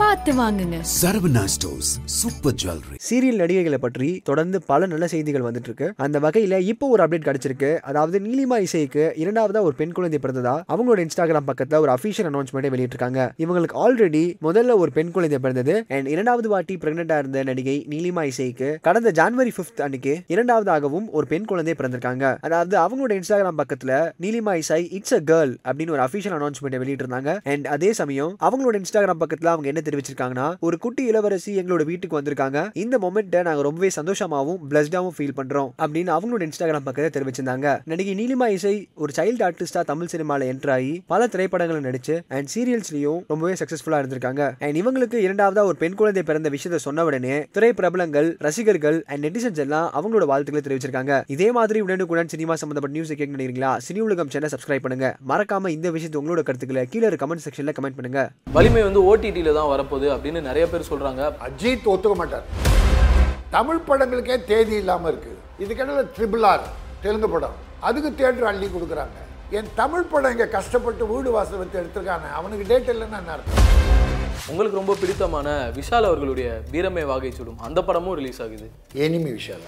பார்த்து வாங்குங்க. Saravana stores super jewellery. Serial நடிகைகளை பற்றி தொடர்ந்து பல நல்ல செய்திகள் வந்துட்டு இருக்கு அந்த வகையில இப்போ ஒரு அப்டேட் கிடைச்சிருக்கு. அதாவது நீலிமா இசைக்கு இரண்டாவதா ஒரு பெண் குழந்தை பிறந்ததா அவங்களோட இன்ஸ்டாகிராம் பக்கத்துல ஒரு அஃபீஷியல் அனௌன்ஸ்மெண்ட் வெளியிட்டிருக்காங்க. இவங்களுக்கு ஆல்ரெடி முதல்ல ஒரு பெண் குழந்தை பிறந்தது. அண்ட் இரண்டாவது வாட்டி பிரெக்னெண்டா இருந்த நடிகை நீலிமா இசைக்கு கடந்த ஜான்வரி பிப்த் அன்னைக்கு இரண்டாவதாகவும் ஒரு பெண் குழந்தை பிறந்திருக்காங்க. அதாவது அவங்களோட இன்ஸ்டாகிராம் பக்கத்துல நீலிமா இசை இட்ஸ் அ கேர்ள் அப்படின்னு ஒரு அஃபீஷியல் அனௌன்ஸ்மெண்ட் வெளியிட்டிருந்தாங்க. அண்ட் அதே சமயம் அவங்களோட இன்ஸ்டாகிராம் பக்கத்துல அவங்க என்ன தெரிவிச்சிருக்காங்கன்னா ஒரு குட்டி இளவரசி எங்களோட வீட்டுக்கு வந்திருக்காங்க. இந்த மொமெண்ட்டை நாங்க ரொம்பவே சந்தோஷமாவும் பிளஸ்டாவும் ஃபீல் பண்றோம் அப்படின்னு அவங்களோட இன்ஸ்டாகிராம் பக்கத்தை தெரிவிச்சிருந்தாங்க. நடிகை நீலிமா இசை ஒரு சைல்டு ஆர்டிஸ்டா தமிழ் சினிமால என்டர் ஆகி பல திரைப்படங்களை நடிச்சு அண்ட் சீரியல்ஸ்லயும் ரொம்பவே சக்சஸ்ஃபுல்லா இருந்திருக்காங்க. அண்ட் இவங்களுக்கு இரண்டாவதா ஒரு பெண் குழந்தை பிறந்த விஷயத்தை சொன்ன உடனே திரைப்பிரபலங்கள் ரசிகர்கள் அண்ட் நெட்டிசன்ஸ் எல்லாம் அவங்களோட வாழ்த்துக்களை தெரிவிச்சிருக்காங்க. இதே மாதிரி உடனுக்குடன் சினிமா சம்பந்தப்பட்ட நியூஸ் கேட்க நினைக்கிறீங்களா? சினி உலகம் சேனல் சப்ஸ்கிரைப் பண்ணுங்க. மறக்காம இந்த விஷயத்தை உங்களோட கருத்துக்களை கீழே கமெண்ட் செக்ஷன்ல கமெண்ட் பண்ணுங்க. வலிமை வந்து ஓடிடியில தான் வரப்போகுது அப்படின்னு நிறைய பேர் சொல்கிறாங்க அஜித் ஒத்துக்க மாட்டார். தமிழ் படங்களுக்கே தேதி இல்லாமல் இருக்கு. இதுக்கிடையில ட்ரிபிள் ஆர் தெலுங்கு படம். அதுக்கு தேட்டர் அள்ளி கொடுக்குறாங்க. என் தமிழ் படம் இங்கே கஷ்டப்பட்டு வீடு வாசல் வச்சு எடுத்திருக்கானே அவனுக்கு டேட் இல்லைன்னா என்ன அர்த்தம்? உங்களுக்கு ரொம்ப பிடித்தமான விஷால் அவர்களுடைய வீரமே வாகை சுடும். அந்த படமும் ரிலீஸ் ஆகுது. எனிமி விஷயம்